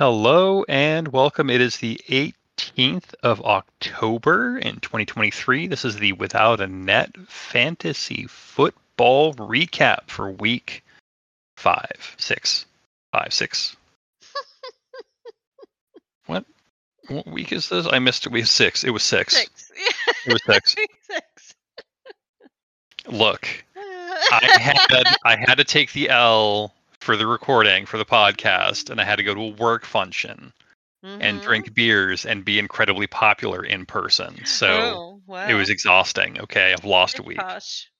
Hello and welcome. It is the 18th of October in 2023. This is the Without a Net Fantasy Football Recap for week five, six, five, six. what? What week is this? I missed it. We have six. It was six. Six. It was six. Six. Look, I had I had to take the L for the recording for the podcast, and I had to go to a work function and Mhm. drink beers and be incredibly popular in person. So Oh, wow. it was exhausting. Okay, I've lost a week. gosh.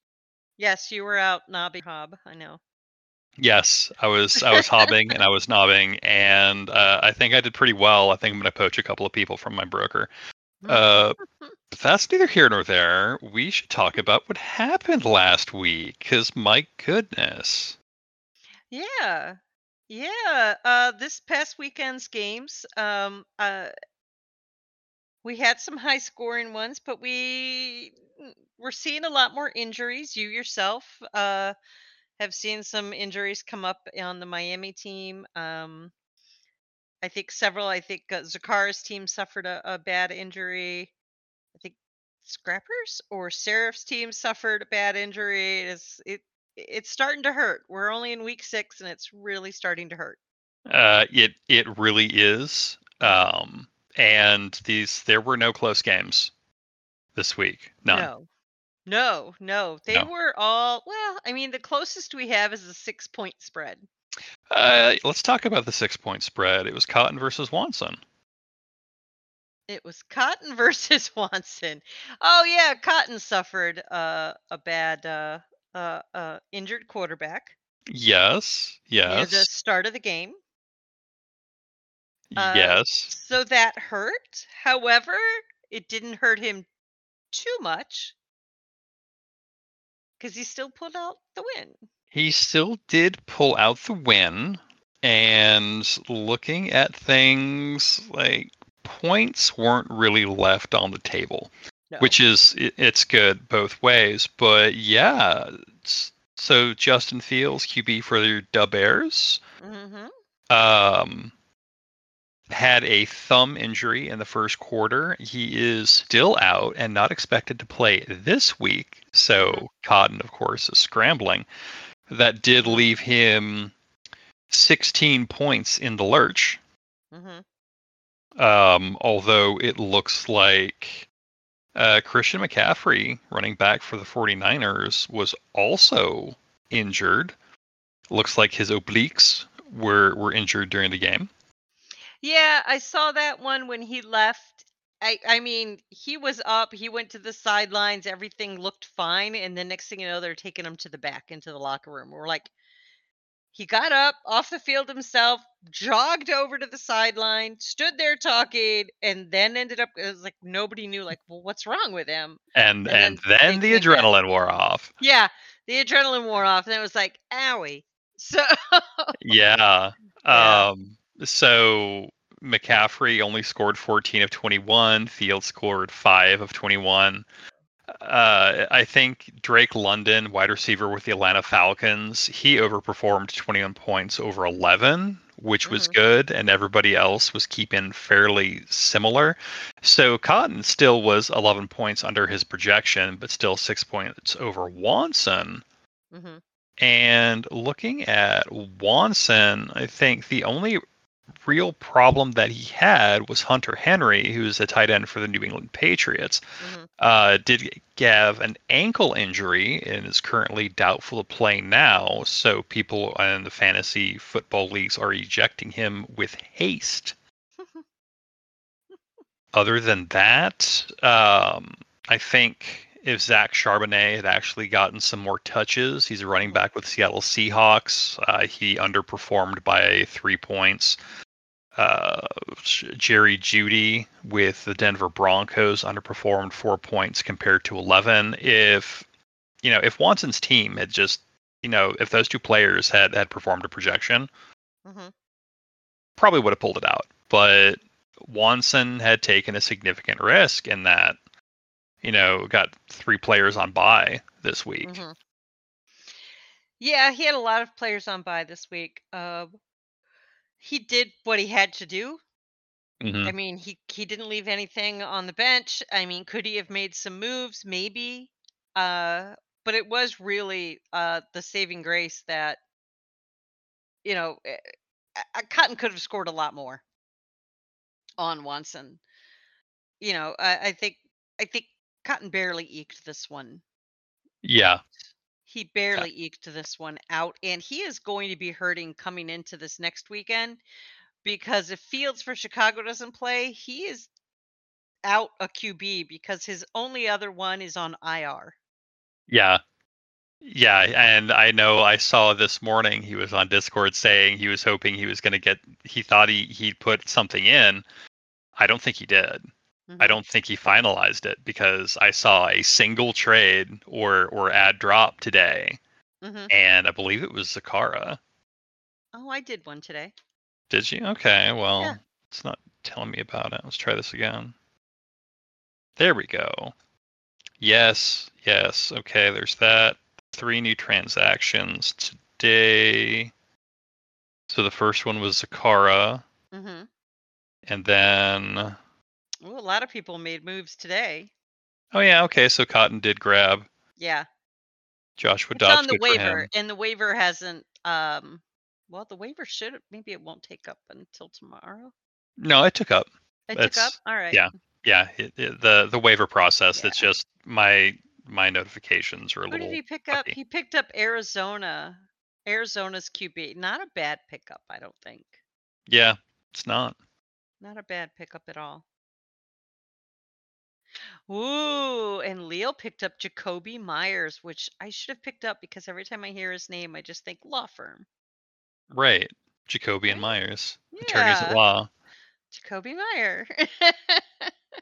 Yes, you were out knobbing hob. I know. Yes, I was I was hobbing and I was knobbing, and uh, I think I did pretty well. I think I'm going to poach a couple of people from my broker. Uh, but that's neither here nor there. We should talk about what happened last week, because my goodness. Yeah. Yeah. Uh this past weekend's games, um uh we had some high scoring ones, but we we're seeing a lot more injuries. You yourself uh have seen some injuries come up on the Miami team. Um I think several. I think uh, Zakara's team suffered a, a bad injury. I think Scrappers or Seraph's team suffered a bad injury. It's it it's starting to hurt. We're only in week six, and it's really starting to hurt. Uh, it it really is. Um, and these there were no close games this week. None. No, no, no. They No. were all well. I mean, the closest we have is a six point spread. Uh, let's talk about the six point spread. It was Cotton versus Watson. It was Cotton versus Watson. Oh yeah, Cotton suffered uh, a bad uh, uh, injured quarterback Yes. near the start of the game. uh, yes. So that hurt. However, it didn't hurt him too much because he still pulled out the win. He still did pull out the win. And looking at things like points weren't really left on the table, No. which is it, it's good both ways. But yeah, so Justin Fields, QB for the Dub Bears, hmm um, had a thumb injury in the first quarter. He is still out and not expected to play this week. So Cotton, of course, is scrambling. That did leave him 16 points in the lurch. hmm Um, although it looks like uh, Christian McCaffrey, running back for the 49ers, was also injured. Looks like his obliques were, were injured during the game. Yeah, I saw that one when he left. I I mean, he was up. He went to the sidelines. Everything looked fine, and the next thing you know, they're taking him to the back into the locker room. We're like, he got up off the field himself, jogged over to the sideline, stood there talking, and then ended up. It was like nobody knew. Like, well, what's wrong with him? And And and then then, the adrenaline wore off. Yeah, the adrenaline wore off, and it was like, owie. So Yeah. Yeah. Um so McCaffrey only scored 14 of 21, Field scored 5 of 21. Uh I think Drake London, wide receiver with the Atlanta Falcons, he overperformed 21 points over 11, which was Mhm. good and everybody else was keeping fairly similar. So Cotton still was 11 points under his projection, but still 6 points over Watson. hmm And looking at Watson, I think the only real problem that he had was Hunter Henry, who's a tight end for the New England Patriots. hmm Uh, did have an ankle injury and is currently doubtful to play now. So people in the fantasy football leagues are ejecting him with haste. Other than that, um, I think if Zach Charbonnet had actually gotten some more touches, he's a running back with Seattle Seahawks. Uh, he underperformed by three points. Uh, Jerry Jeudy with the Denver Broncos underperformed four points compared to 11. If you know, if Watson's team had just, you know, if those two players had had performed a projection, mm-hmm. probably would have pulled it out. But Watson had taken a significant risk in that, you know, got three players on buy this week. hmm Yeah, he had a lot of players on buy this week. Um, he did what he had to do. Mhm. I mean, he he didn't leave anything on the bench. I mean, could he have made some moves? Maybe. Uh, but it was really uh the saving grace that you know eh, eh, uh, Cotton could have scored a lot more on once, and you know, I, I think I think Cotton barely eked this one. Yeah. He barely eked this one out, and he is going to be hurting coming into this next weekend because if Fields for Chicago doesn't play, he is out a QB because his only other one is on IR. Yeah. Yeah, and I know I saw this morning he was on Discord saying he was hoping he was going to get he thought he he'd put something in. I don't think he did. Mm-hmm. I don't think he finalized it because I saw a single trade or or ad drop today, hmm and I believe it was Zakara. Oh, I did one today. Did you? Okay, well, Yeah. it's not telling me about it. Let's try this again. There we go. Yes, yes. Okay, there's that. Three new transactions today. So the first one was Zakara, hmm and then A lot of people made moves today. oh yeah, okay. So Cotton did grab Yeah, Joshua it's Dobbs. on the waiver, and the waiver hasn't. Um, well, the waiver should maybe it won't take up until tomorrow. No, it took up. It took up. All right. yeah. Yeah, it, it- the the waiver process. Yeah. It's just my my notifications are a Who little. did he pick up? He picked up Arizona. Arizona's QB. Not a bad pickup, I don't think. Yeah, it's not. Not a bad pickup at all. Ooh, and Leo picked up Jakobi Meyers, which I should have picked up because every time I hear his name, I just think law firm. Right. Jacoby and? Myers, attorneys at law. Jacoby Meyer.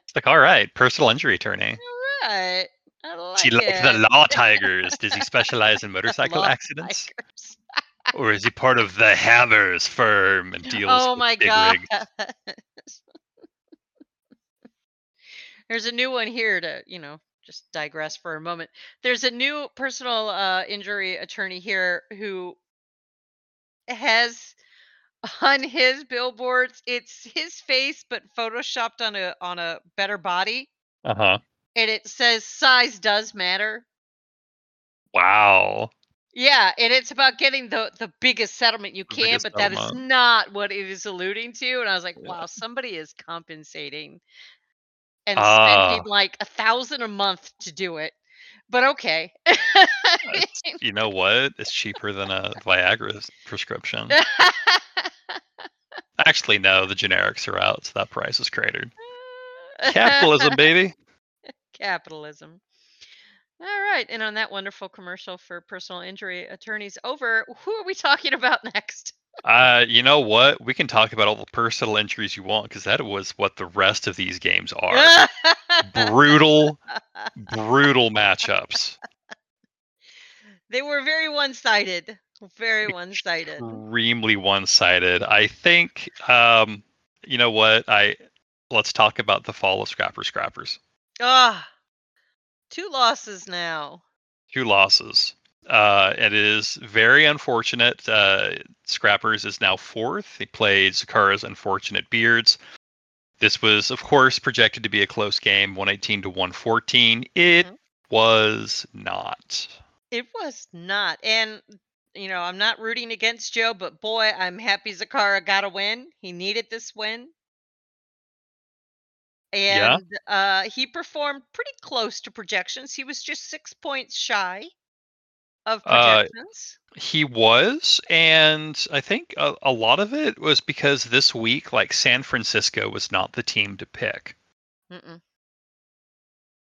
It's like, all right, personal injury attorney. All right. I like Does he like the law tigers? Does he specialize in motorcycle accidents? Or is he part of the Hammers firm and deals Oh with my big god. rig? There's a new one here to, you know, just digress for a moment. There's a new personal uh, injury attorney here who has on his billboards it's his face but photoshopped on a on a better body Uh huh. and it says size does matter. Wow. Yeah, and it's about getting the the biggest settlement you can, but that is not what it is alluding to. And I was like, Yeah. wow, somebody is compensating and Ah. spending like a thousand a month to do it. But okay. You know what? It's cheaper than a Viagra prescription. Actually, no, the generics are out, so that price is cratered. Capitalism, baby. Capitalism. All right. And on that wonderful commercial for personal injury attorneys over, who are we talking about next? Uh, you know what? We can talk about all the personal injuries you want because that was what the rest of these games are. brutal, brutal matchups. they were very one sided. Very one sided. Extremely one-sided. I think. Um, you know what? I let's talk about the fall of Scrapper Scrappers. Ah, two losses now. Two losses. Uh, it is very unfortunate. Uh, Scrappers is now fourth. He played Zakara's Unfortunate Beards. This was, of course, projected to be a close game, 118 to 114. It Mhm. was not. It was not. And, you know, I'm not rooting against Joe, but boy, I'm happy Zakara got a win. He needed this win. Yeah. And uh, he performed pretty close to projections. He was just six points shy of Uh. He was, and I think a, a lot of it was because this week, like San Francisco was not the team to pick. Mm-mm.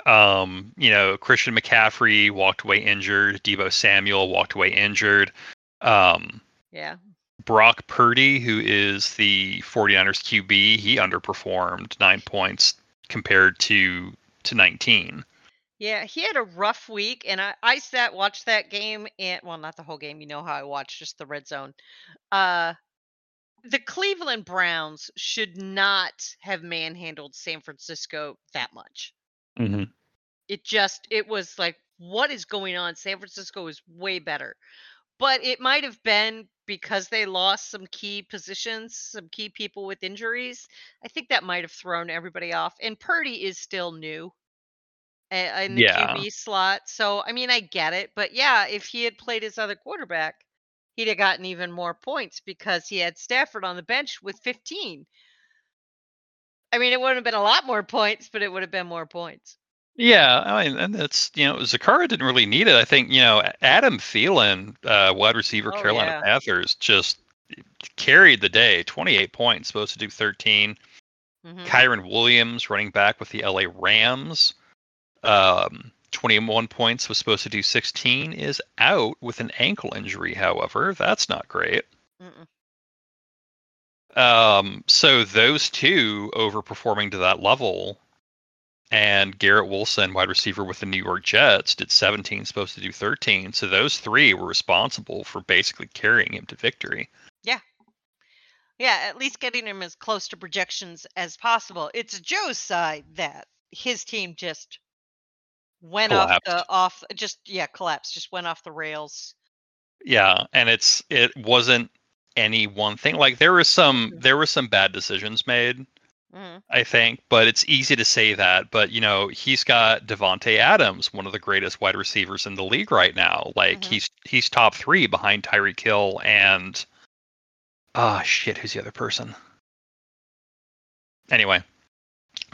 Um, you know, Christian McCaffrey walked away injured. Deebo Samuel walked away injured. Um, Yeah. Brock Purdy, who is the 49ers QB, he underperformed nine points compared to to 19. Yeah, he had a rough week, and I I sat watched that game, and well, not the whole game. You know how I watch just the red zone. Uh, the Cleveland Browns should not have manhandled San Francisco that much. Mm-hmm. It just it was like, what is going on? San Francisco is way better, but it might have been because they lost some key positions, some key people with injuries. I think that might have thrown everybody off. And Purdy is still new in the Yeah. QB slot. So, I mean, I get it. But yeah, if he had played his other quarterback, he'd have gotten even more points because he had Stafford on the bench with 15. I mean, it wouldn't have been a lot more points, but it would have been more points. Yeah, I mean, and it's you know, Zakara didn't really need it. I think you know, Adam Thielen, uh, wide receiver, Oh, Carolina yeah. Panthers, just carried the day. Twenty-eight points, supposed to do 13 Mhm. Kyren Williams, running back with the LA Rams, um, 21 points, was supposed to do 16, is out with an ankle injury. However, that's not great. Mm-mm. Um, so those two overperforming to that level, and Garrett Wilson, wide receiver with the New York Jets, did 17, supposed to do 13. So those three were responsible for basically carrying him to victory. Yeah, Yeah, at least getting him as close to projections as possible. It's Joe's side that his team just went off the off just yeah, collapsed, just went off the rails. Yeah, and it's it wasn't any one thing. Like there was some Mhm. there were some bad decisions made, Mhm. I think, but it's easy to say that. But you know, he's got Davante Adams, one of the greatest wide receivers in the league right now. Like Mhm. he's he's top three behind Tyreek Hill and ah shit, who's the other person? Anyway,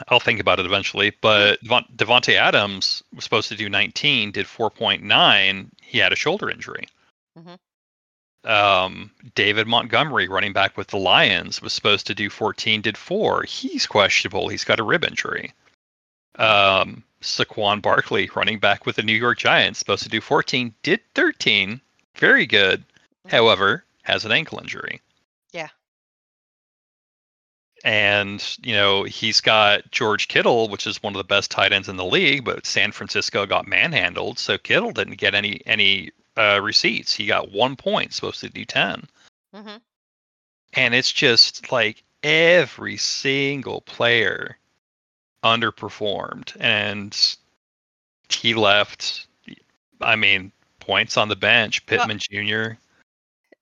I'll think about it eventually. But Davante Adams was supposed to do 19, did 4.9. He had a shoulder injury. Mhm. Um, David Montgomery, running back with the Lions, was supposed to do 14, did four. He's questionable. He's got a rib injury. Um, Saquon Barkley, running back with the New York Giants, supposed to do 14, did 13. Very good. Mhm. However, has an ankle injury. And, you know, he's got George Kittle, which is one of the best tight ends in the league, but San Francisco got manhandled, so Kittle didn't get any any uh, receipts. He got one point, supposed to do 10. Mhm. And it's just like every single player underperformed and he left I mean, points on the bench, Well- Pittman Jr.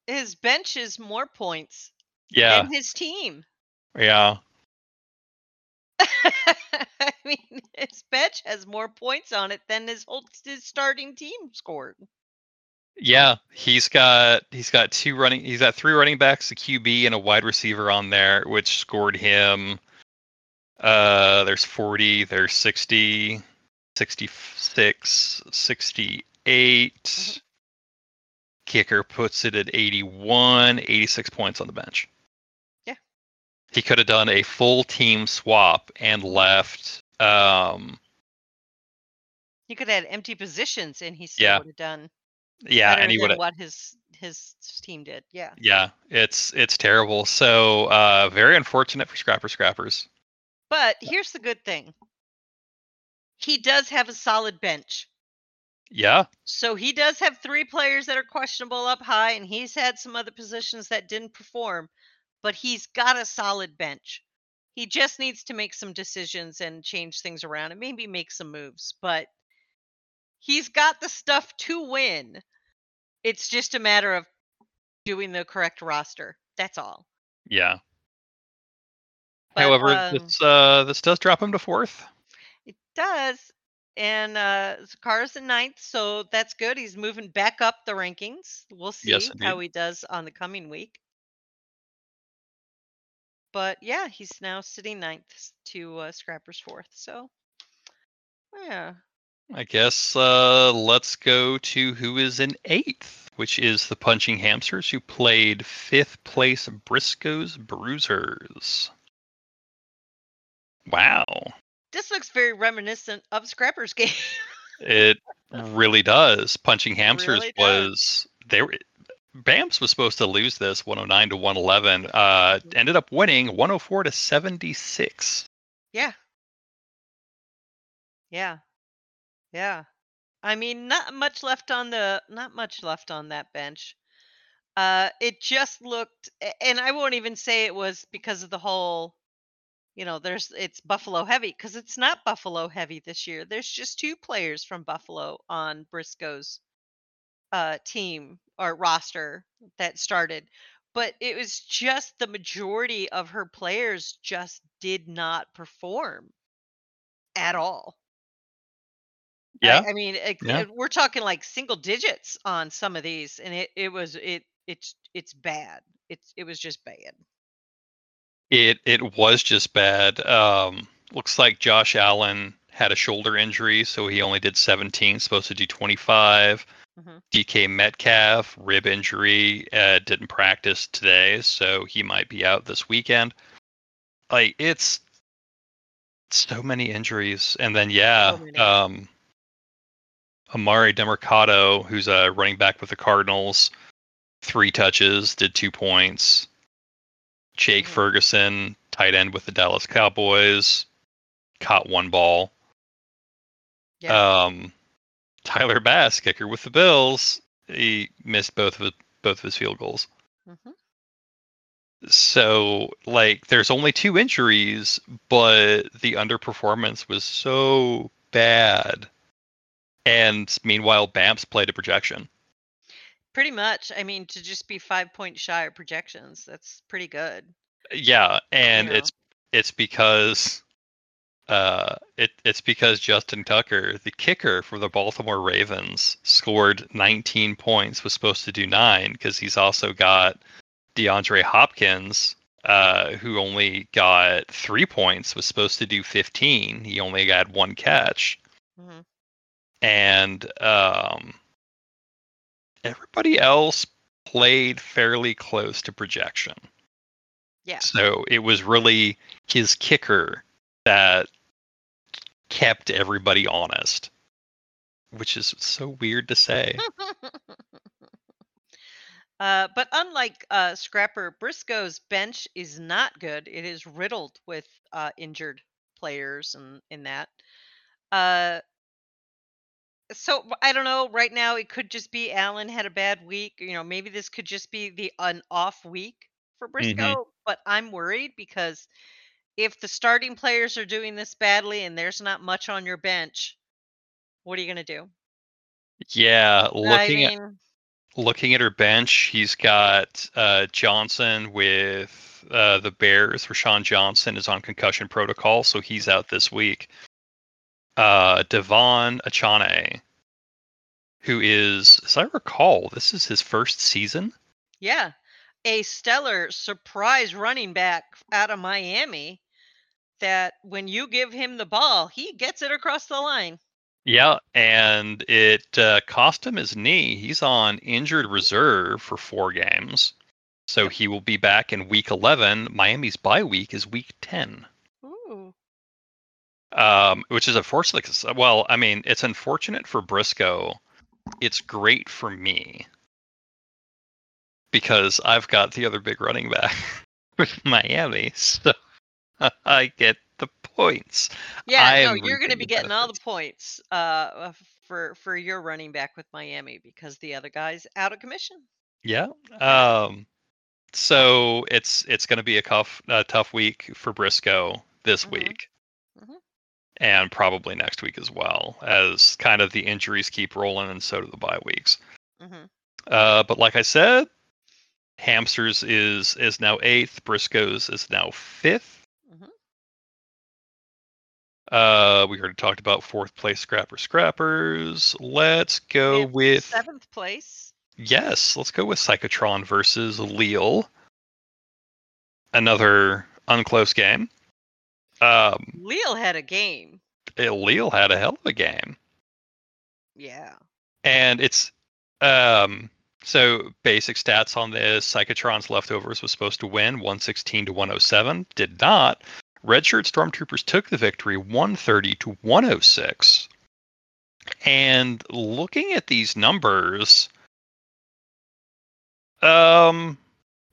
His bench is more points Yeah, than his team. Yeah. I mean, his bench has more points on it than his whole his starting team scored. Yeah, he's got he's got two running he's got three running backs, a QB and a wide receiver on there, which scored him uh there's 40, there's 60, 66, 68. Kicker puts it at 81, 86 points on the bench. He could have done a full team swap and left um He could have had empty positions and he still Yeah. would have done yeah, and he would have what his his team did. Yeah. Yeah, it's it's terrible. So uh very unfortunate for Scrapper Scrappers. But here's the good thing. He does have a solid bench. Yeah, So he does have three players that are questionable up high, and he's had some other positions that didn't perform, but he's got a solid bench. He just needs to make some decisions and change things around and maybe make some moves, but he's got the stuff to win. It's just a matter of doing the correct roster. That's all. yeah. But, However, um, this uh this does drop him to fourth. It does. And uh Zakara's in ninth, so that's good. He's moving back up the rankings. We'll see Yes, how he does on the coming week. But yeah, he's now sitting ninth to uh, Scrapper's fourth. So yeah. I guess uh let's go to who is in eighth, which is the Punching Hamsters, who played fifth place Briscoe's Bruisers. Wow. This looks very reminiscent of Scrapper's game. It really does. Punching Hamsters really does. was they were Bams was supposed to lose this 109 to 111. Uh ended up winning 104 to 76. yeah. Yeah. Yeah. I mean, not much left on the not much left on that bench. Uh it just looked and I won't even say it was because of the whole you know, there's it's Buffalo heavy because it's not Buffalo heavy this year. There's just two players from Buffalo on Briscoe's uh team or roster that started, but it was just the majority of her players just did not perform at all. Yeah. I, I mean, it, Yeah. it- we're talking like single digits on some of these, and it it was it it's it's bad. It's it was just bad. It it was just bad. Um, looks like Josh Allen had a shoulder injury, so he only did 17. Supposed to do 25. Mhm. DK Metcalf rib injury, uh, didn't practice today, so he might be out this weekend. Like it's so many injuries, and then yeah, So um, Emari Demercado, who's a running back with the Cardinals, three touches, did two points. Jake Mhm. Ferguson, tight end with the Dallas Cowboys, caught one ball. Yeah. Um, Tyler Bass, kicker with the Bills, he missed both of his, both of his field goals. Mhm. So, like, there's only two injuries, but the underperformance was so bad. And meanwhile, Bamps played a projection. Pretty much. I mean, to just be five points shy of projections, that's pretty good. Yeah, and Yeah. it's it's because uh it it's because Justin Tucker, the kicker for the Baltimore Ravens, scored 19 points, was supposed to do 9 because he's also got DeAndre Hopkins uh who only got 3 points, was supposed to do 15. He only got one catch hmm and um everybody else played fairly close to projection. Yeah. So it was really his kicker that kept everybody honest, which is so weird to say. uh, but unlike uh, Scrapper, Briscoe's bench is not good. It is riddled with uh, injured players and in that. Uh, so I don't know. Right now, it could just be Allen had a bad week. You know, maybe this could just be the an off week for Briscoe. But I'm worried because if the starting players are doing this badly and there's not much on your bench, what are you going to do? Yeah, I looking at looking at her bench, he's got uh, Johnson with uh, the Bears. Roschon Johnson is on concussion protocol, so he's out this week. Uh, De'Von Achane, who is, as I recall, this is his first season. yeah, a stellar surprise running back out of Miami that when you give him the ball, he gets it across the line. Yeah, and it uh, cost him his knee. He's on injured reserve for four games. So he will be back in week 11. Miami's bye week is week 10, Ooh. um, which is unfortunate. 'cause- well, I mean, it's unfortunate for Briscoe. It's great for me because I've got the other big running back with Miami. So I get the points. Yeah, I no, you're going to be getting all the points uh, for for your running back with Miami because the other guy's out of commission. Yeah. Um so it's it's going to be a tough a tough week for Briscoe this Mhm. week. Mhm. And probably next week as well, as kind of the injuries keep rolling and so do the bye weeks. hmm Uh but like I said, Hamsters is is now 8th, Briscoe's is now 5th. Uh we already talked about fourth place Scrapper Scrappers. Let's go with Seventh place. Yes, let's go with Psychotron versus Leal. Another unclose game. Um, Leal had a game. eh, Leal had a hell of a game, Yeah. and it's um. So basic stats on this: Psychotron's leftovers was supposed to win 116 to 107, did not. Redshirt Stormtroopers took the victory 130 to 106. And looking at these numbers, um,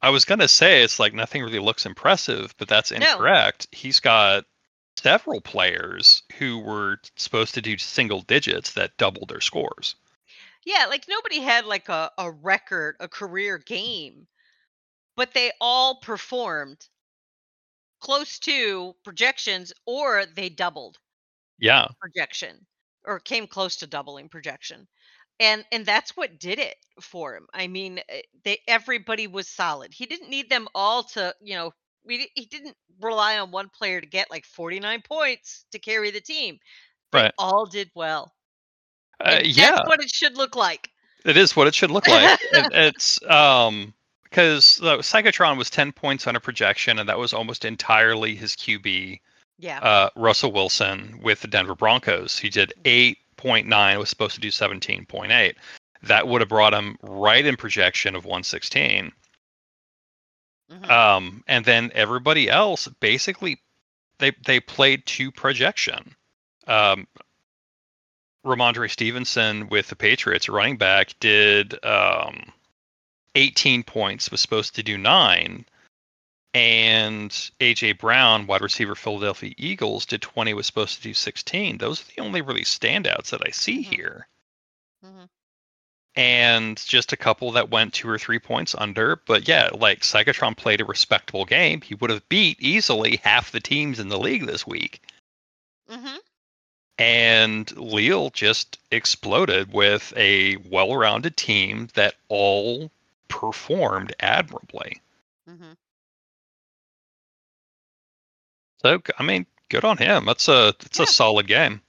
I was gonna say it's like nothing really looks impressive, but that's No. incorrect. He's got several players who were supposed to do single digits that doubled their scores. Yeah, like nobody had like a, a record, a career game, but they all performed close to projections or they doubled Yeah, projection or came close to doubling projection. and and that's what did it for him. I mean, eh, they everybody was solid. He didn't need them all to, you know, we he didn't rely on one player to get like 49 points to carry the team. They Right. all did well. Uh, yeah, That's what it should look like. it is what it should look like. it, it's um because uh, Psychotron was 10 points on a projection, and that was almost entirely his QB, Yeah. uh, Russell Wilson, with the Denver Broncos. He did 8.9, was supposed to do 17.8. That would have brought him right in projection of 116. Mhm. Um, and then everybody else basically they they played to projection. Um, Rhamondre Stevenson with the Patriots, running back, did um, 18 points, was supposed to do nine. And AJ Brown, wide receiver, Philadelphia Eagles, did 20, was supposed to do 16. Those are the only really standouts that I see Mhm. here. Mhm. And just a couple that went two or three points under. But yeah, like Psychotron played a respectable game. He would have beat easily half the teams in the league this week. Mhm. And Leal just exploded with a well rounded team that all performed admirably. Mhm. So I mean, good on him. That's a it's Yeah. a solid game.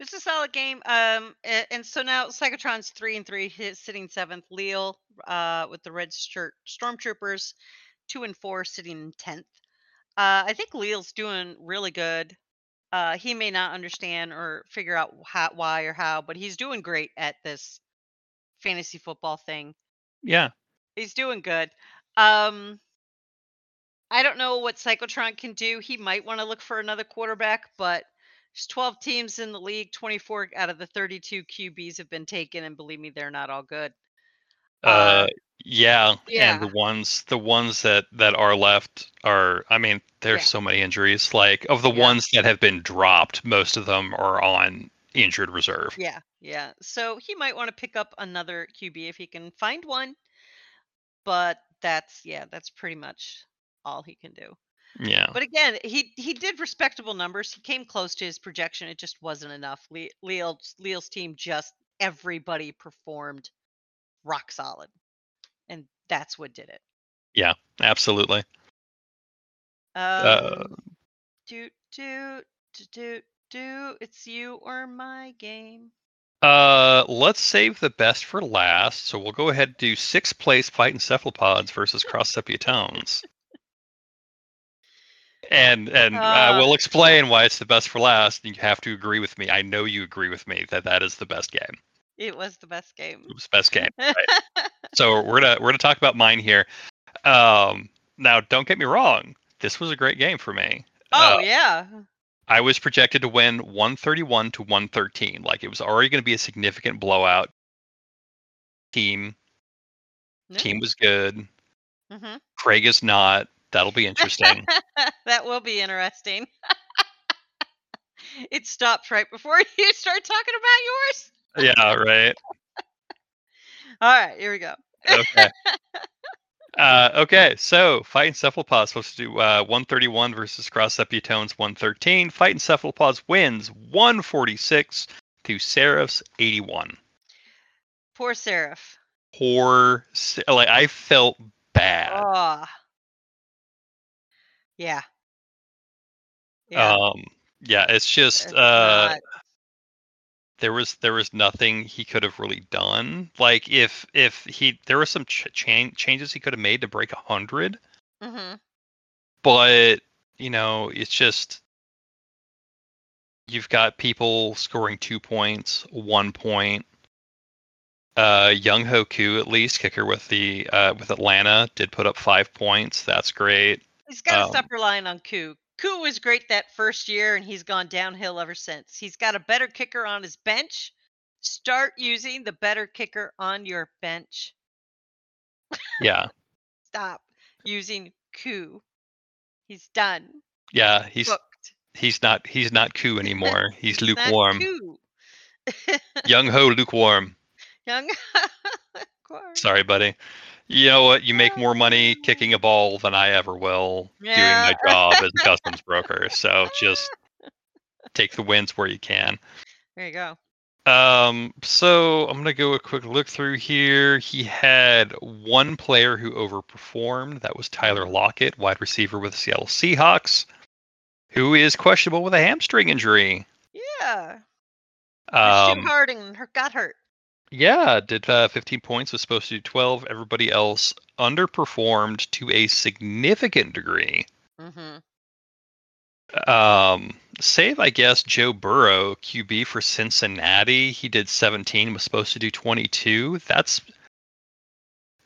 It's a solid game. Um, and so now Psychotron's three and three, sitting seventh. Leal, uh, with the red shirt stormtroopers, two and four, sitting in tenth. Uh, I think Leal's doing really good. Uh, he may not understand or figure out how, why or how, but he's doing great at this fantasy football thing. Yeah. He's doing good. Um, I don't know what Psychotron can do. He might want to look for another quarterback, but there's 12 teams in the league. 24 out of the 32 QBs have been taken, and believe me, they're not all good. Uh, yeah, yeah, and the ones the ones that that are left are I mean, there's Yeah. so many injuries. Like of the Yeah. ones that have been dropped, most of them are on injured reserve. Yeah, yeah. So he might want to pick up another QB if he can find one. But that's yeah, that's pretty much all he can do. Yeah. But again, he he did respectable numbers. He came close to his projection. It just wasn't enough. Le- Leal's Leal's team just everybody performed rock solid, and that's what did it. Yeah, absolutely. Um, Uh, do do do do. It's you or my game. Uh, let's save the best for last. So we'll go ahead and do sixth place fighting cephalopods versus cross tones. And and I Uh. will explain why it's the best for last. And you have to agree with me. I know you agree with me that that is the best game. It was the best game. It was the best game. So we're gonna we're gonna talk about mine here. Um, now don't get me wrong. This was a great game for me. oh Uh, yeah. I was projected to win 131 to 113. Like it was already going to be a significant blowout. Team team was good. hmm Craig is not. That'll be interesting. that will be interesting. it stopped right before you start talking about yours. yeah, right. All right, here we go. Okay. Uh, okay, so Fighting Cephalopods supposed to do uh, 131 versus Cross Septutones 113. Fighting Cephalopods wins 146 to Seraph's 81. Poor Seraph. Poor, like I felt bad. Oh. Yeah. Yeah. Um, yeah, it's just it's uh, there was there was nothing he could have really done. Like if if he there were some ch- chan- changes he could have made to break a hundred, Mhm. but you know it's just you've got people scoring two points, one point. Uh, Younghoe Koo at least kicker with the uh, with Atlanta did put up five points. That's great. He's got to um, stop relying on Koo. Koo was great that first year, and he's gone downhill ever since. He's got a better kicker on his bench. Start using the better kicker on your bench. Yeah, Stop using Koo. He's done. yeah. He's Booked. he's not he's not coup anymore. He's Not lukewarm. Young Ho lukewarm. Young. Sorry, buddy. You know what? You make more money kicking a ball than I ever will Yeah. doing my job as a customs broker. So just take the wins where you can. There you go. Um, so I'm gonna go a quick look through here. He had one player who overperformed. That was Tyler Lockett, wide receiver with the Seattle Seahawks, who is questionable with a hamstring injury. Yeah. Um, Harding her- got hurt. Yeah, did uh, 15 points. Was supposed to do 12. Everybody else underperformed to a significant degree. Mm-hmm. Um, save, I guess, Joe Burrow, QB for Cincinnati. He did 17, was supposed to do 22. That's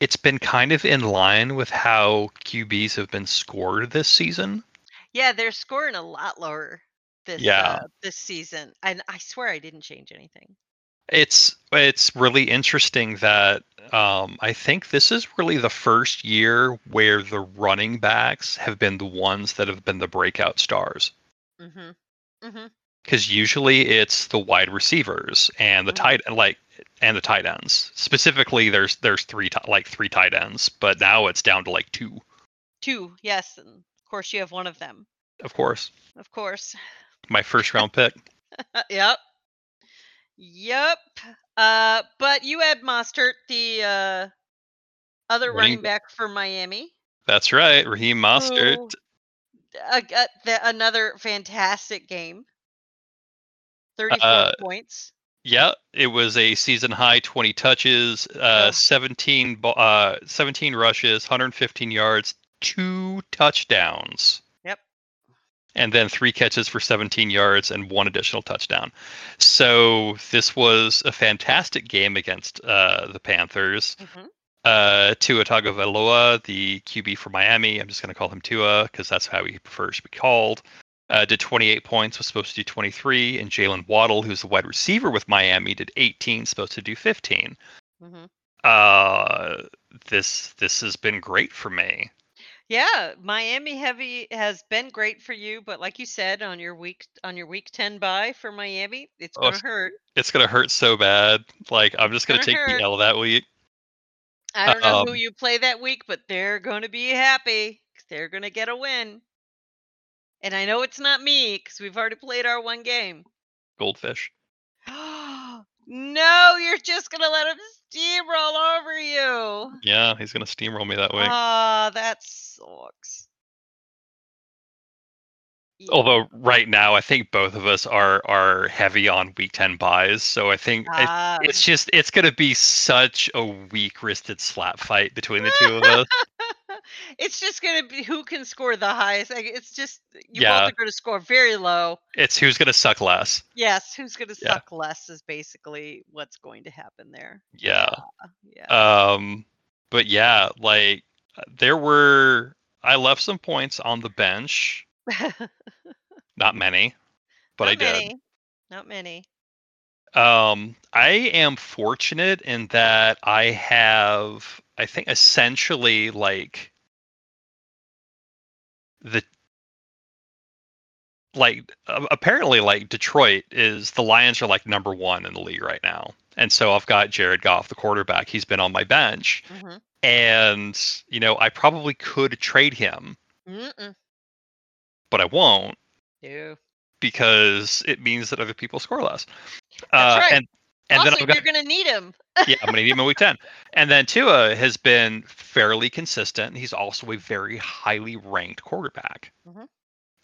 it's been kind of in line with how QBs have been scored this season. Yeah, they're scoring a lot lower this Yeah. uh, this season, and I swear I didn't change anything. It's it's really interesting that um, I think this is really the first year where the running backs have been the ones that have been the breakout stars. Mm-hmm. Mm-hmm. because usually it's the wide receivers and the Mhm. tight like and the tight ends. Specifically, there's there's three like three tight ends, but now it's down to like two. Two, yes, and of course you have one of them. Of course, Of course. my first round pick. yep. Yep. Uh, but you had Mostert, the uh, other Running running back for Miami. That's right, Raheem Mostert. Uh, the, another fantastic game. 34 Uh, points. Yeah, it was a season high 20 touches, uh, Oh. 17 bo- uh, 17 rushes, 115 yards, two touchdowns. And then three catches for 17 yards and one additional touchdown. So this was a fantastic game against uh, the Panthers. hmm Uh, Tua Tagovailoa, the QB for Miami, I'm just going to call him Tua because that's how he prefers to be called. Uh, did 28 points, was supposed to do 23, and Jaylen Waddle, who's the wide receiver with Miami, did 18, supposed to do 15. hmm Uh, this this has been great for me. Yeah, Miami heavy has been great for you, but like you said on your week on your week 10 buy for Miami, it's Oh, going to it's- hurt. It's gonna hurt so bad. Like I'm just gonna gonna take hurt. the L that week. I don't know who um, you play that week, but they're going to be happy. 'cause They're going to get a win. And I know it's not me because we've already played our one game. Goldfish. no, you're just going to let him steamroll over you. Yeah, he's gonna steamroll me that way. Ah, that sucks. Yeah. Although right now, I think both of us are are heavy on week ten buys, so I think it- Ah. it's just it's gonna be such a weak wristed slap fight between the two of us. it's just going to be who can score the highest. Like, It's just you Yeah. both are going to score very low. It's who's gonna suck less. Yes, who's going to Yeah. suck less is basically what's going to happen there. Yeah. Yeah. Um, but yeah, like there were I left some points on the bench. Not many, but Not I did. Not many. Um, I am fortunate in that I have, I think, essentially like the like apparently like Detroit is the Lions are like number one in the league right now, and so I've got Jared Goff, the quarterback. He's been on my bench, hmm and you know I probably could trade him, Mm-mm. but I won't No. because it means that other people score less. That's uh, right. And and also, then I've got you're going to need him. yeah, I'm gonna need him in week ten. And then Tua has been fairly consistent. He's also a very highly ranked quarterback. Mhm.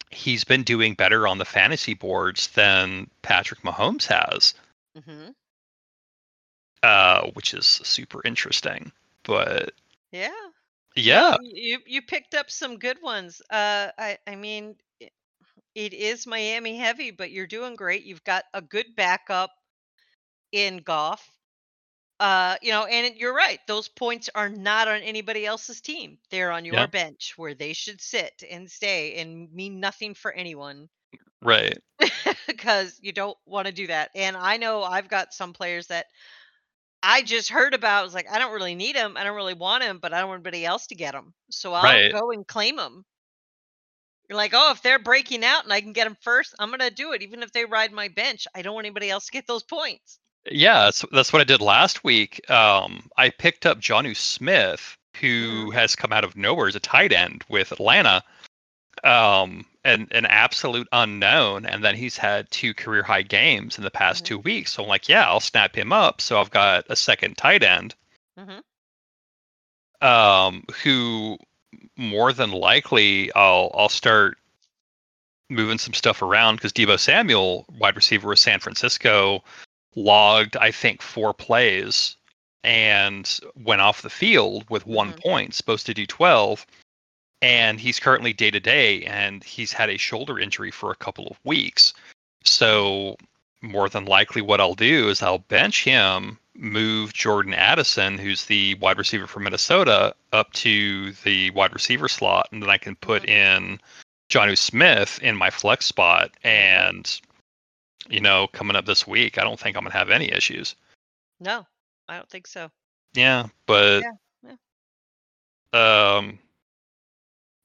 He's been doing better on the fantasy boards than Patrick Mahomes has, hmm uh, which is super interesting. But Yeah. yeah, You you picked up some good ones. Uh, I I mean, it is Miami heavy, but you're doing great. You've got a good backup in Goff. Uh, you know, and you're right. Those points are not on anybody else's team. They're on your Yeah. bench where they should sit and stay and mean nothing for anyone right. because you don't want to do that. And I know I've got some players that I just heard about. I was like, I don't really need him. I don't really want him, but I don't want anybody else to get them. So I'll Right. go and claim them. You're like, oh, if they're breaking out and I can get them first, I'm gonna do it, even if they ride my bench. I don't want anybody else to get those points. Yeah, that's, that's what I did last week. Um, I picked up Jonnu Smith, who has come out of nowhere as a tight end with Atlanta. Um, an an absolute unknown, and then he's had two career high games in the past Mhm. two weeks. So I'm like, yeah, I'll snap him up. So I've got a second tight end, Mhm. um, who more than likely I'll I'll start moving some stuff around because Deebo Samuel, wide receiver with San Francisco, logged I think four plays and went off the field with one Mhm. point, supposed to do twelve. And he's currently day to day, and he's had a shoulder injury for a couple of weeks. So more than likely, what I'll do is I'll bench him, move Jordan Addison, who's the wide receiver from Minnesota, up to the wide receiver slot, and then I can put in Jonnu Smith in my flex spot. And you know, coming up this week, I don't think I'm gonna have any issues. No, I don't think so. Yeah, but Yeah, um,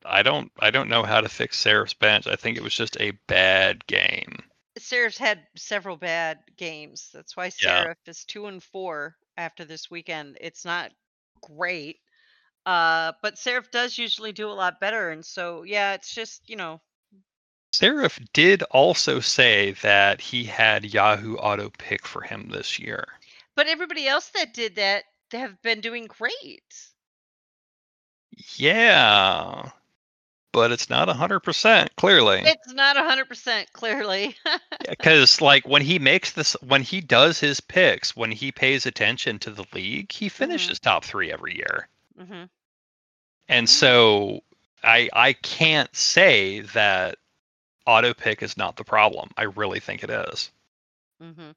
I don't I don't know how to fix Seraph's bench. I think it was just a bad game. Seraph's had several bad games. That's why Yeah. Seraph is two and four after this weekend. It's not great. Uh, but Seraph does usually do a lot better, and so yeah, it's just you know Seraph did also say that he had Yahoo auto pick for him this year. But everybody else that did that they have been doing great. Yeah, but it's not hundred percent clearly. It's not hundred percent clearly. Because like when he makes this, when he does his picks, when he pays attention to the league, he finishes top three every year. hmm And Mhm. so I I can't say that auto pick is not the problem. I really think it is. Mm-hmm.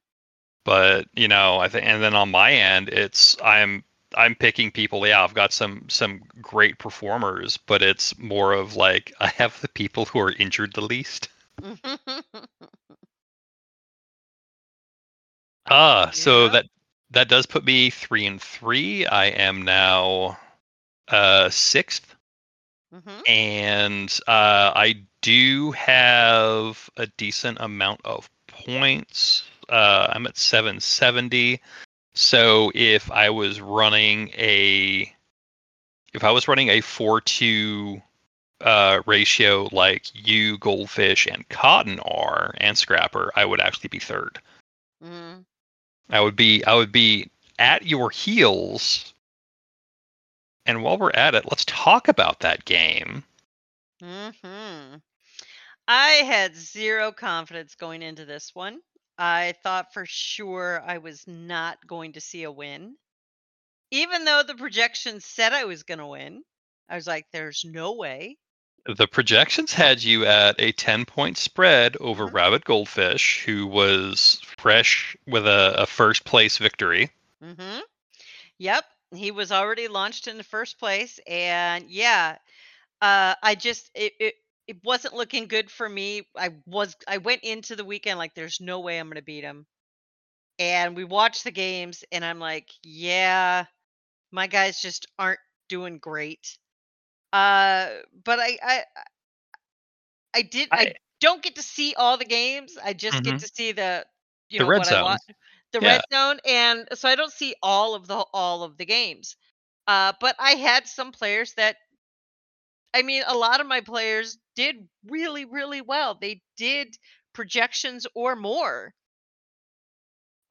But you know, I think, and then on my end, it's I'm I'm picking people. Yeah, I've got some some great performers, but it's more of like I have the people who are injured the least. Ah, so Yeah. that that does put me three and three. I am now uh sixth, hmm and uh, I do have a decent amount of points. Uh, I'm at 770. So if I was running a if I was running a 4-2 uh, ratio like you, Goldfish, and Cotton are, and Scrapper, I would actually be third. hmm I would be I would be at your heels. And while we're at it, let's talk about that game. hmm I had zero confidence going into this one. I thought for sure I was not going to see a win. Even though the projections said I was going to win, I was like, there's no way. The projections had you at a 10 point spread over Mhm. Rabbit Goldfish, who was fresh with a, a first place victory. hmm Yep. He was already launched in the first place. And yeah, uh, I just, it, it, it wasn't looking good for me. I was, I went into the weekend like, there's no way I'm going to beat him. And we watched the games, and I'm like, yeah, my guys just aren't doing great. Uh, but I, I, I did, I, I- don't get to see all the games. I just Mhm. get to see the, you The know, red what I zone. The Yeah. red zone, and so I don't see all of the all of the games. Uh, but I had some players that, I mean, a lot of my players did really, really well. They did projections or more.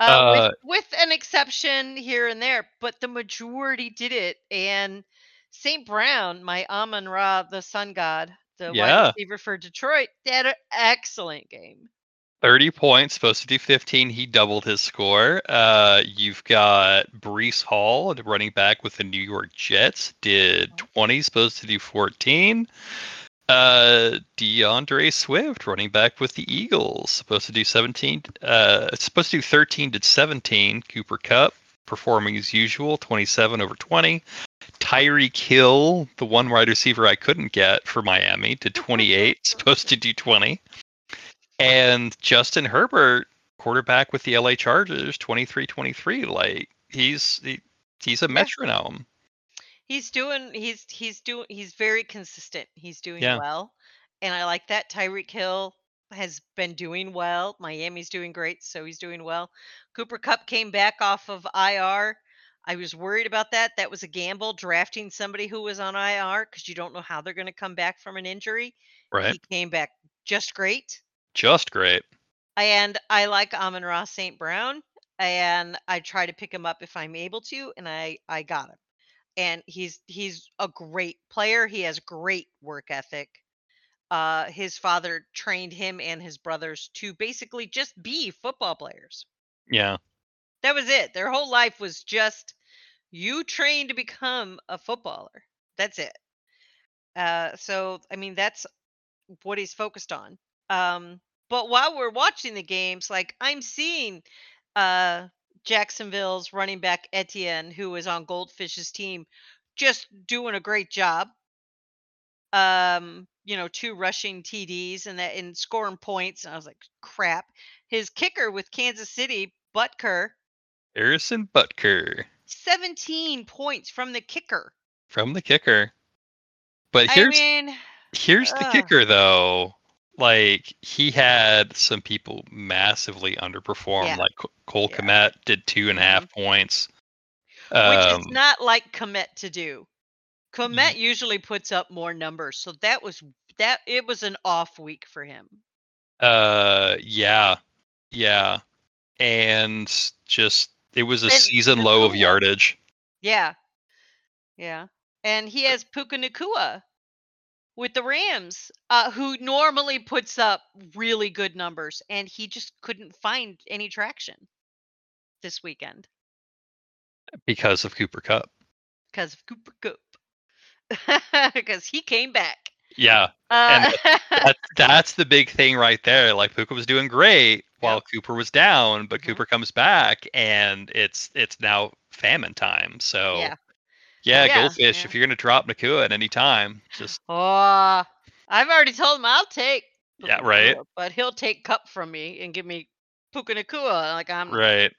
Uh, Uh, with, with an exception here and there, but the majority did it. And St. Brown, my Amon Ra, the sun god, the Yeah. wide receiver for Detroit, they had an excellent game. 30 points, supposed to do 15. He doubled his score. Uh, you've got Breece Hall, running back with the New York Jets, did 20, supposed to do 14. Uh, D'Andre Swift, running back with the Eagles, supposed to do 17. Uh, supposed to do 13, did 17. Cooper Kupp, performing as usual, 27 over 20. Tyreek Hill, the one wide receiver I couldn't get for Miami, did 28, supposed to do 20. And Justin Herbert, quarterback with the LA Chargers, 23-23. Like he's he, he's a metronome. He's doing he's he's doing he's very consistent. He's doing Yeah. well. And I like that. Tyreek Hill has been doing well. Miami's doing great, so he's doing well. Cooper Kupp came back off of IR. I was worried about that. That was a gamble drafting somebody who was on IR because you don't know how they're going to come back from an injury. Right. He came back just great. Just great. And I like Amon Ross St. Brown, and I try to pick him up if I'm able to, and I I got him. And he's he's a great player. He has great work ethic. Uh, his father trained him and his brothers to basically just be football players. Yeah. That was it. Their whole life was just you train to become a footballer. That's it. Uh, so I mean that's what he's focused on. Um, but while we're watching the games, like I'm seeing uh Jacksonville's running back Etienne, who is on Goldfish's team, just doing a great job. Um, you know, two rushing TDs and that and scoring points. And I was like, crap. His kicker with Kansas City, Butker, Harrison Butker 17 points from the kicker. from the kicker. But I here's mean, here's the kicker though. Like he had some people massively underperform. Yeah. Like Cole Yeah. Kmet did two and a half points. which Um, is not like Kmet to do. Kmet usually puts up more numbers, so that was that it was an off week for him. Uh, yeah, yeah, and just it was a And season low of yardage. Yeah. Yeah. And he has Puka Nacua with the Rams, uh, who normally puts up really good numbers, and he just couldn't find any traction this weekend because of Cooper Kupp. because of Cooper Kupp. Because he came back. Yeah, Uh, that's that's the big thing right there. Like Puka was doing great while Yep. Cooper was down, but Mhm. Cooper comes back and it's it's now famine time. So yeah. Yeah, Yeah, Goldfish, yeah. if you're gonna drop Nacua at any time, just Oh, I've already told him I'll take. Yeah, right. But he'll take Kupp from me and give me Puka Nacua. Like I'm right.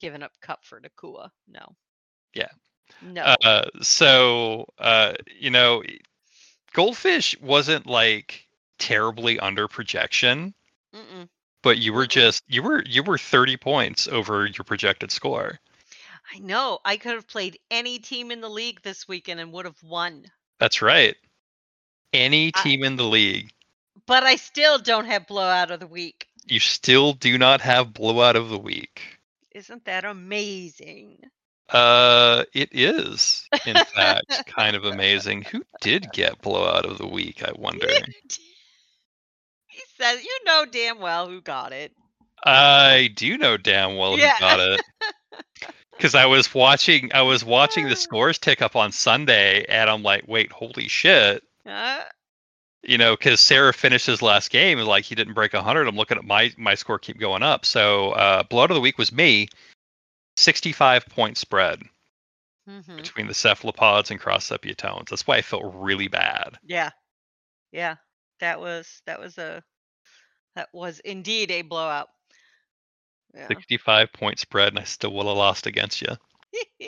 giving up Kupp for Nacua. No. Yeah. No. Uh, so uh, you know, Goldfish wasn't like terribly under projection, Mm-mm. but you were just you were you were 30 points over your projected score. I know. I could have played any team in the league this weekend and would have won. That's right. Any I- team in the league, But I still don't have blowout of the week. you still do not have blowout of the week. Isn't that amazing? Uh, it is in fact kind of amazing. Who did get blowout of the week? I wonder. he says, you know damn well who got it. I do know damn well Yeah. who got it. Because I was watching, I was watching the scores tick up on Sunday, and I'm like, wait, holy shit! Uh, You know, because Seraph finished his last game, and like he didn't break 100. I'm looking at my my score keep going up. So uh, blowout of the week was me, 65 point spread mhm. between the cephalopods and cross sepiotones. That's why I felt really bad. Yeah. Yeah. That was that was a that was indeed a blowout. Yeah. 65 point spread, and I still would have lost against you.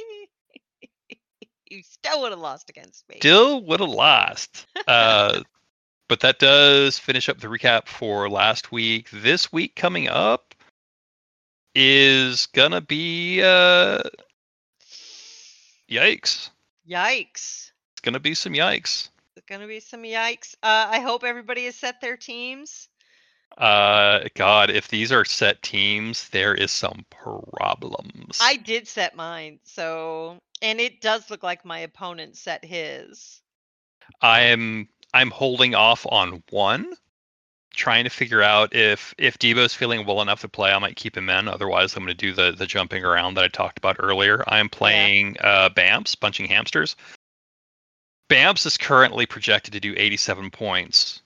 you still would have lost against me. Still would have lost. Uh, but that does finish up the recap for last week. This week coming up is gonna be uh, yikes. Yikes. It's gonna be some yikes. It's gonna be some yikes. Uh, I hope everybody has set their teams. Uh, God, if these are set teams, there is some problems. I did set mine, so and it does look like my opponent set his. I'm I'm holding off on one, trying to figure out if if Deebo's feeling well enough to play, I might keep him in. Otherwise, I'm going to do the the jumping around that I talked about earlier. I'm playing uh, Bamps, punching hamsters. Bamps is currently projected to do 87 points,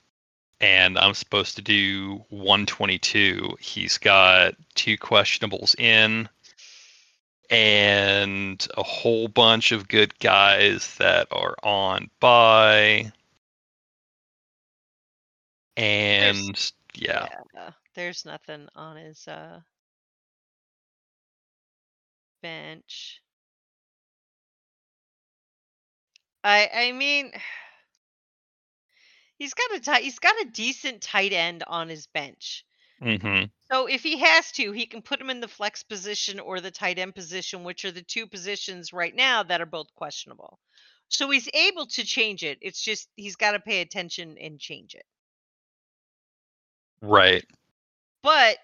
and I'm supposed to do 122. He's got two questionables in, and a whole bunch of good guys that are on by. And yeah, uh, there's nothing on his uh bench. I I mean he's got a tight he's got a decent tight end on his bench. hmm So if he has to, he can put him in the flex position or the tight end position, which are the two positions right now that are both questionable. So he's able to change it. It's just he's got to pay attention and change it. Right. But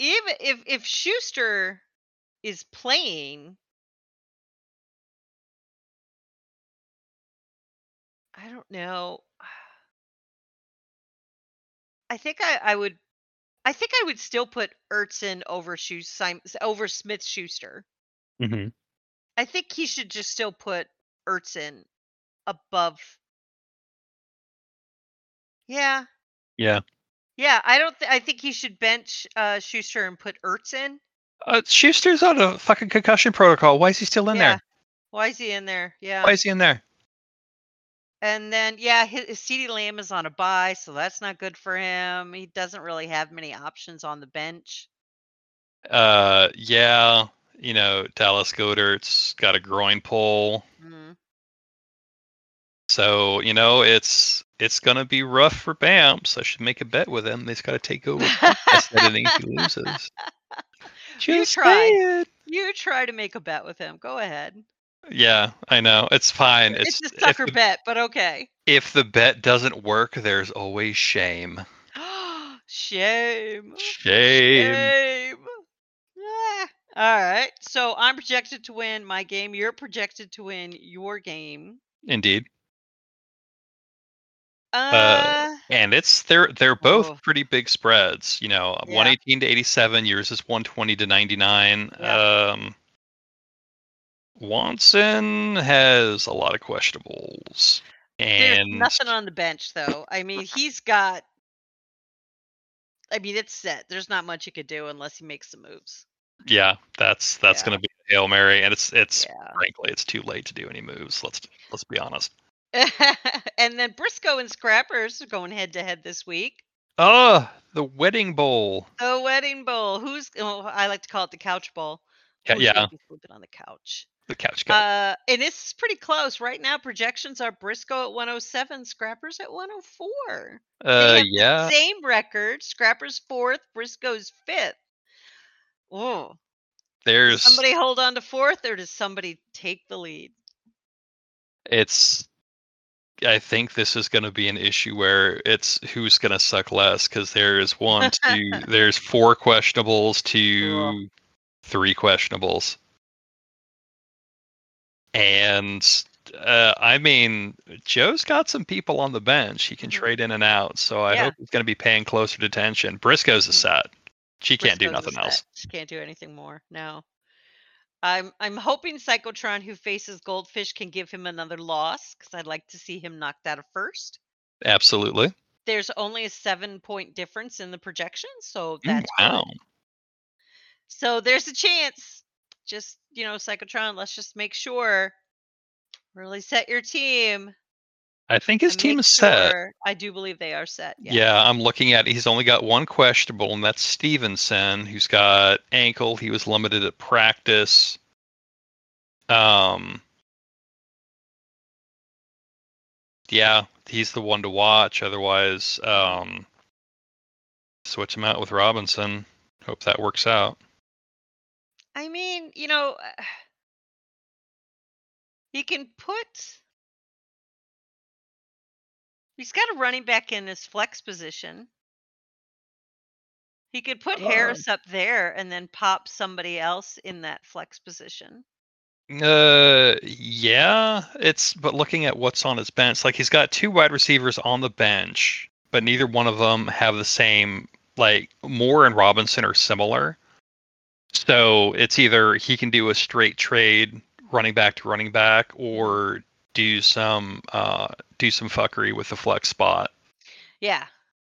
even if if Schuster is playing, I don't know. I think I, I would I think I would still put Ertzen over Schu- over Smith Schuster. Mm-hmm. I think he should just still put Ertzen above. Yeah, Yeah. yeah. I don't. Th- I think he should bench uh, Schuster and put Ertzen. Uh, Schuster's on a fucking concussion protocol. Why is he still in yeah. there? Why is he in there? Yeah. Why is he in there? And then yeah, his, CeeDee Lamb is on a buy, so that's not good for him. He doesn't really have many options on the bench. Uh, yeah. You know, Dallas Goedert's got a groin pull. Mm. So, you know, it's it's gonna be rough for Bamps. I should make a bet with him. He's gotta take over editing if he loses. You try. You try to make a bet with him. Go ahead. Yeah, I know. It's fine. It's, It's, a sucker the, bet, but okay. if the bet doesn't work, there's always shame. Shame. Shame. Shame. Ah. All right. So I'm projected to win my game. You're projected to win your game. Indeed. Uh, And it's they're they're both Oh. pretty big spreads. You know, Yeah. 118 to 87. Yours is 120 to 99. Yeah. Um, Watson has a lot of questionables, there's and nothing on the bench though. I mean, he's got. I mean, it's set. There's not much he could do unless he makes some moves. yeah, that's that's Yeah. going to be hail mary, and it's it's Yeah. frankly it's too late to do any moves. Let's let's be honest. and then Briscoe and Scrappers are going head to head this week. Oh, the wedding bowl. The wedding bowl. Who's? Oh, I like to call it the couch bowl. Yeah, Who's yeah, sleeping on the couch. The couch go. Uh, and this is pretty close right now. Projections are Briscoe at 107, Scrappers at 104. They Uh, yeah. same record. Scrappers fourth, Briscoe's fifth. Oh, There's somebody hold on to fourth, or does somebody take the lead? it's I think this is going to be an issue where it's who's going to suck less because there's one, two, there's four questionables to three questionables, and uh, I mean Joe's got some people on the bench he can Mhm. trade in and out, so I Yeah. hope he's going to be paying closer attention. Briscoe's a Mhm. set; she can't do nothing else. She can't do anything more. No. I'm I'm hoping Psychotron, who faces Goldfish, can give him another loss because I'd like to see him knocked out of first. Absolutely. There's only a seven point difference in the projection, so that's good. So there's a chance. Just you know, Psychotron. Let's just make sure. Really set your team. I think his team is set. I do believe they are set. Yeah. Yeah. I'm looking at he's only got one questionable, and that's Stevenson, who's got ankle. He was limited at practice. Um Yeah, he's the one to watch. Otherwise, um switch him out with Robinson. Hope that works out. I mean, you know, he can put. He's got a running back in his flex position. He could put Uh, Harris up there and then pop somebody else in that flex position. Uh, yeah, it's but looking at what's on his bench, like he's got two wide receivers on the bench, but neither one of them have the same. Like Moore and Robinson are similar, so it's either he can do a straight trade, running back to running back, or do some uh do some fuckery with the flex spot. Yeah.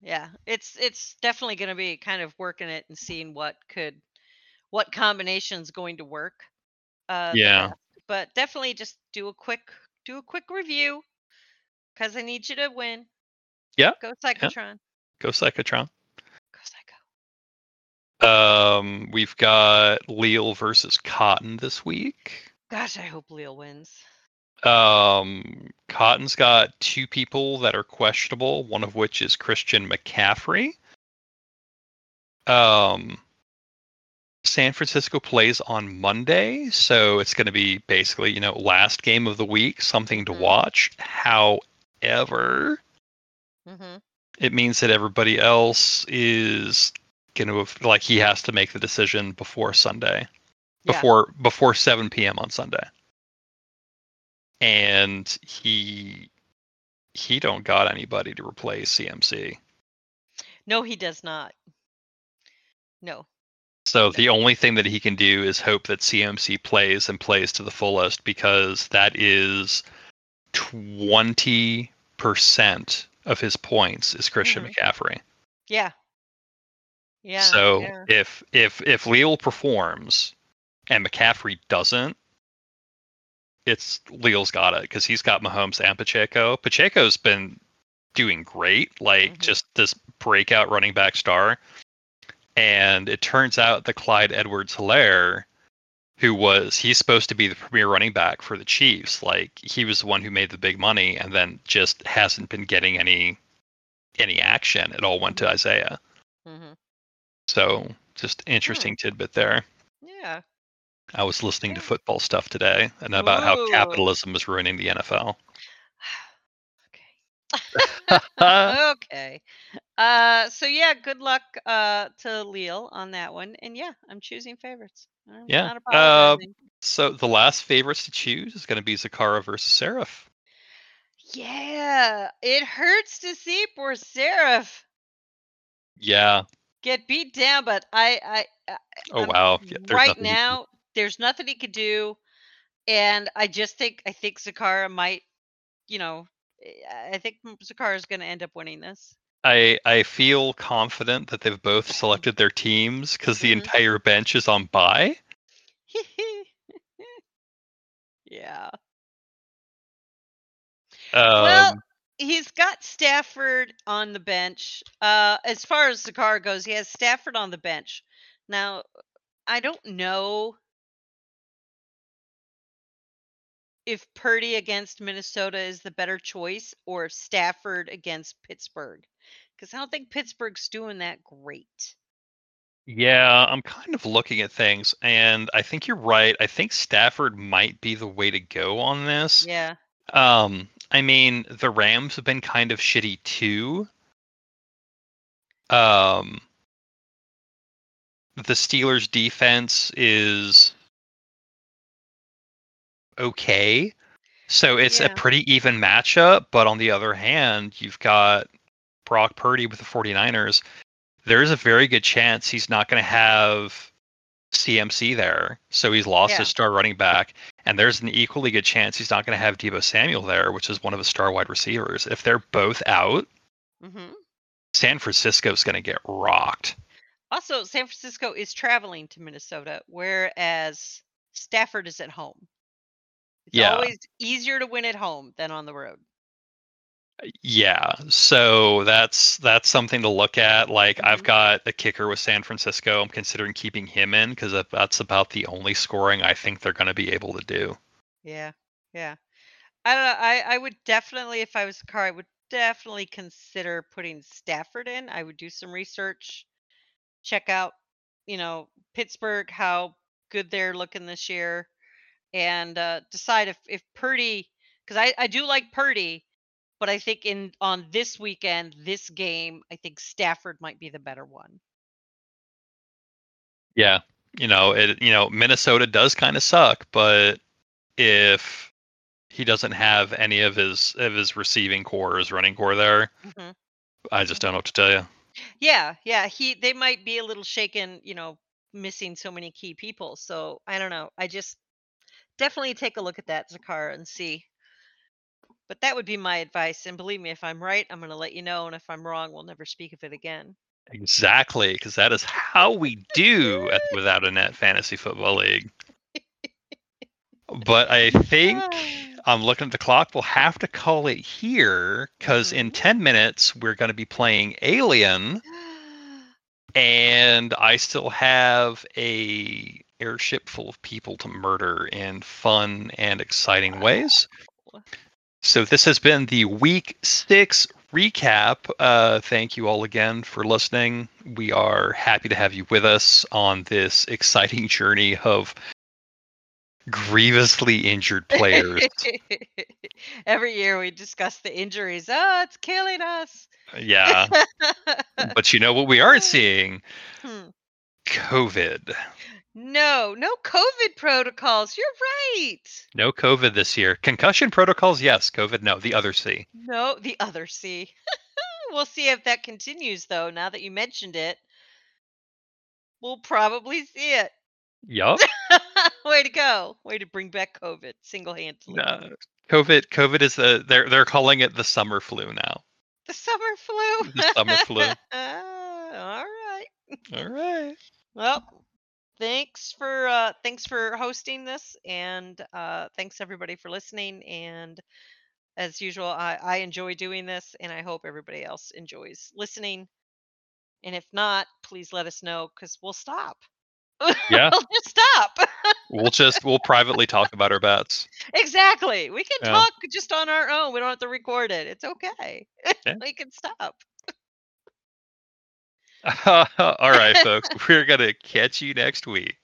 Yeah. It's it's definitely going to be kind of working it and seeing what could what combination's going to work. Uh Yeah. But definitely just do a quick do a quick review cuz I need you to win. Yeah, Go Psychotron. Go Psychotron. Um, we've got Leal versus Cotton this week. Gosh, I hope Leo wins. Um, Cotton's got two people that are questionable, one of which is Christian McCaffrey. Um, San Francisco plays on Monday, so it's going to be basically, you know, last game of the week, something to Mhm. watch. However, Mhm. it means that everybody else is going to like he has to make the decision before Sunday, Yeah. before before 7 p.m. on Sunday, and he he don't got anybody to replace CMC. No, he does not. No. So the only thing that he can do is hope that CMC plays and plays to the fullest because that is 20% of his points is Christian Mhm. McCaffrey. Yeah. Yeah. so yeah. if if if Leal performs and McCaffrey doesn't, it's Leal's got it because he's got Mahomes and Pacheco. Pacheco's been doing great, like Mhm. just this breakout running back star. And it turns out that Clyde Edwards Helaire, who was he's supposed to be the premier running back for the Chiefs, like he was the one who made the big money and then just hasn't been getting any any action. It all went to Isaiah. Mhm. So just interesting tidbit there. Yeah. I was listening to football stuff today and about how Ooh. capitalism is ruining the NFL. okay. okay. Uh so yeah, good luck uh to Leal on that one. And yeah, I'm choosing favorites. I'm Yeah, Not uh, apologizing. So the last favorites to choose is going to be Zakara versus Seraph. yeah. It hurts to see poor Seraph Yeah. Get beat down, but I I, I Oh I'm- wow. Yeah, right nothing you can- now there's nothing he could do. And I just think I think Zakara might, you know, eh, I think Zakara is going to end up winning this. I I feel confident that they've both selected their teams because the Mhm. entire bench is on bye. yeah. Um, well, he's got Stafford on the bench. Uh, as far as the car goes, he has Stafford on the bench. Now, I don't know if Purdy against Minnesota is the better choice or if Stafford against Pittsburgh. Because I don't think Pittsburgh's doing that great. Yeah, I'm kind of looking at things, and I think you're right. I think Stafford might be the way to go on this. Yeah. Um, I mean, the Rams have been kind of shitty too. Um, the Steelers' defense is okay. So it's a pretty even matchup, but on the other hand, you've got Brock Purdy with the 49ers. There's a very good chance he's not going to have CMC there. So he's lost Yeah. his star running back. And there's an equally good chance he's not going to have Deebo Samuel there, which is one of his star wide receivers. If they're both out, hmm San Francisco's going to get rocked. Also, San Francisco is traveling to Minnesota, whereas Stafford is at home. It's Yeah. always easier to win at home than on the road. Yeah, so that's that's something to look at. Like I've Mhm. got a kicker with San Francisco. I'm considering keeping him in because that's about the only scoring I think they're going to be able to do. Yeah, yeah. I don't know. I I would definitely, if I was a car, I would definitely consider putting Stafford in. I would do some research, check out, you know, Pittsburgh, how good they're looking this year, and uh, decide if if Purdy, because I I do like Purdy, but I think in on this weekend, this game, I think Stafford might be the better one. Yeah, you know it. You know Minnesota does kind of suck, but if he doesn't have any of his of his receiving core, his running core there, hmm I just don't know what to tell you. Yeah, yeah. He they might be a little shaken, you know, missing so many key people. So I don't know. I just definitely take a look at that Zakara and see. But that would be my advice. And believe me, if I'm right, I'm going to let you know. And if I'm wrong, we'll never speak of it again. Exactly, because that is how we do at Without a Net Fantasy Football League. But I think I'm looking at the clock. We'll have to call it here because in Mhm. 10 minutes we're going to be playing Alien, and I still have a airship full of people to murder in fun and exciting ways. So this has been the week six recap. Uh, thank you all again for listening. We are happy to have you with us on this exciting journey of grievously injured players. Every year we discuss the injuries. Oh, it's killing us. yeah. But you know what we aren't seeing? Hmm. COVID. No, no COVID protocols. You're right. No COVID this year. Concussion protocols, yes. COVID, no. The other C. No, the other C. we'll see if that continues, though. Now that you mentioned it, we'll probably see it. Yup. Way to go. Way to bring back COVID single handedly. Uh, COVID. COVID is the they're they're calling it the summer flu now. The summer flu. The summer flu. All right. All right. Well, thanks for uh thanks for hosting this and uh thanks everybody for listening and as usual I I enjoy doing this and I hope everybody else enjoys listening. And if not, please let us know cuz we'll stop. Yeah. we'll just stop. We'll just we'll privately talk about our bets. exactly. We can Yeah. talk just on our own. We don't have to record it. It's okay. Yeah. we can stop. All right, folks. We're gonna catch you next week.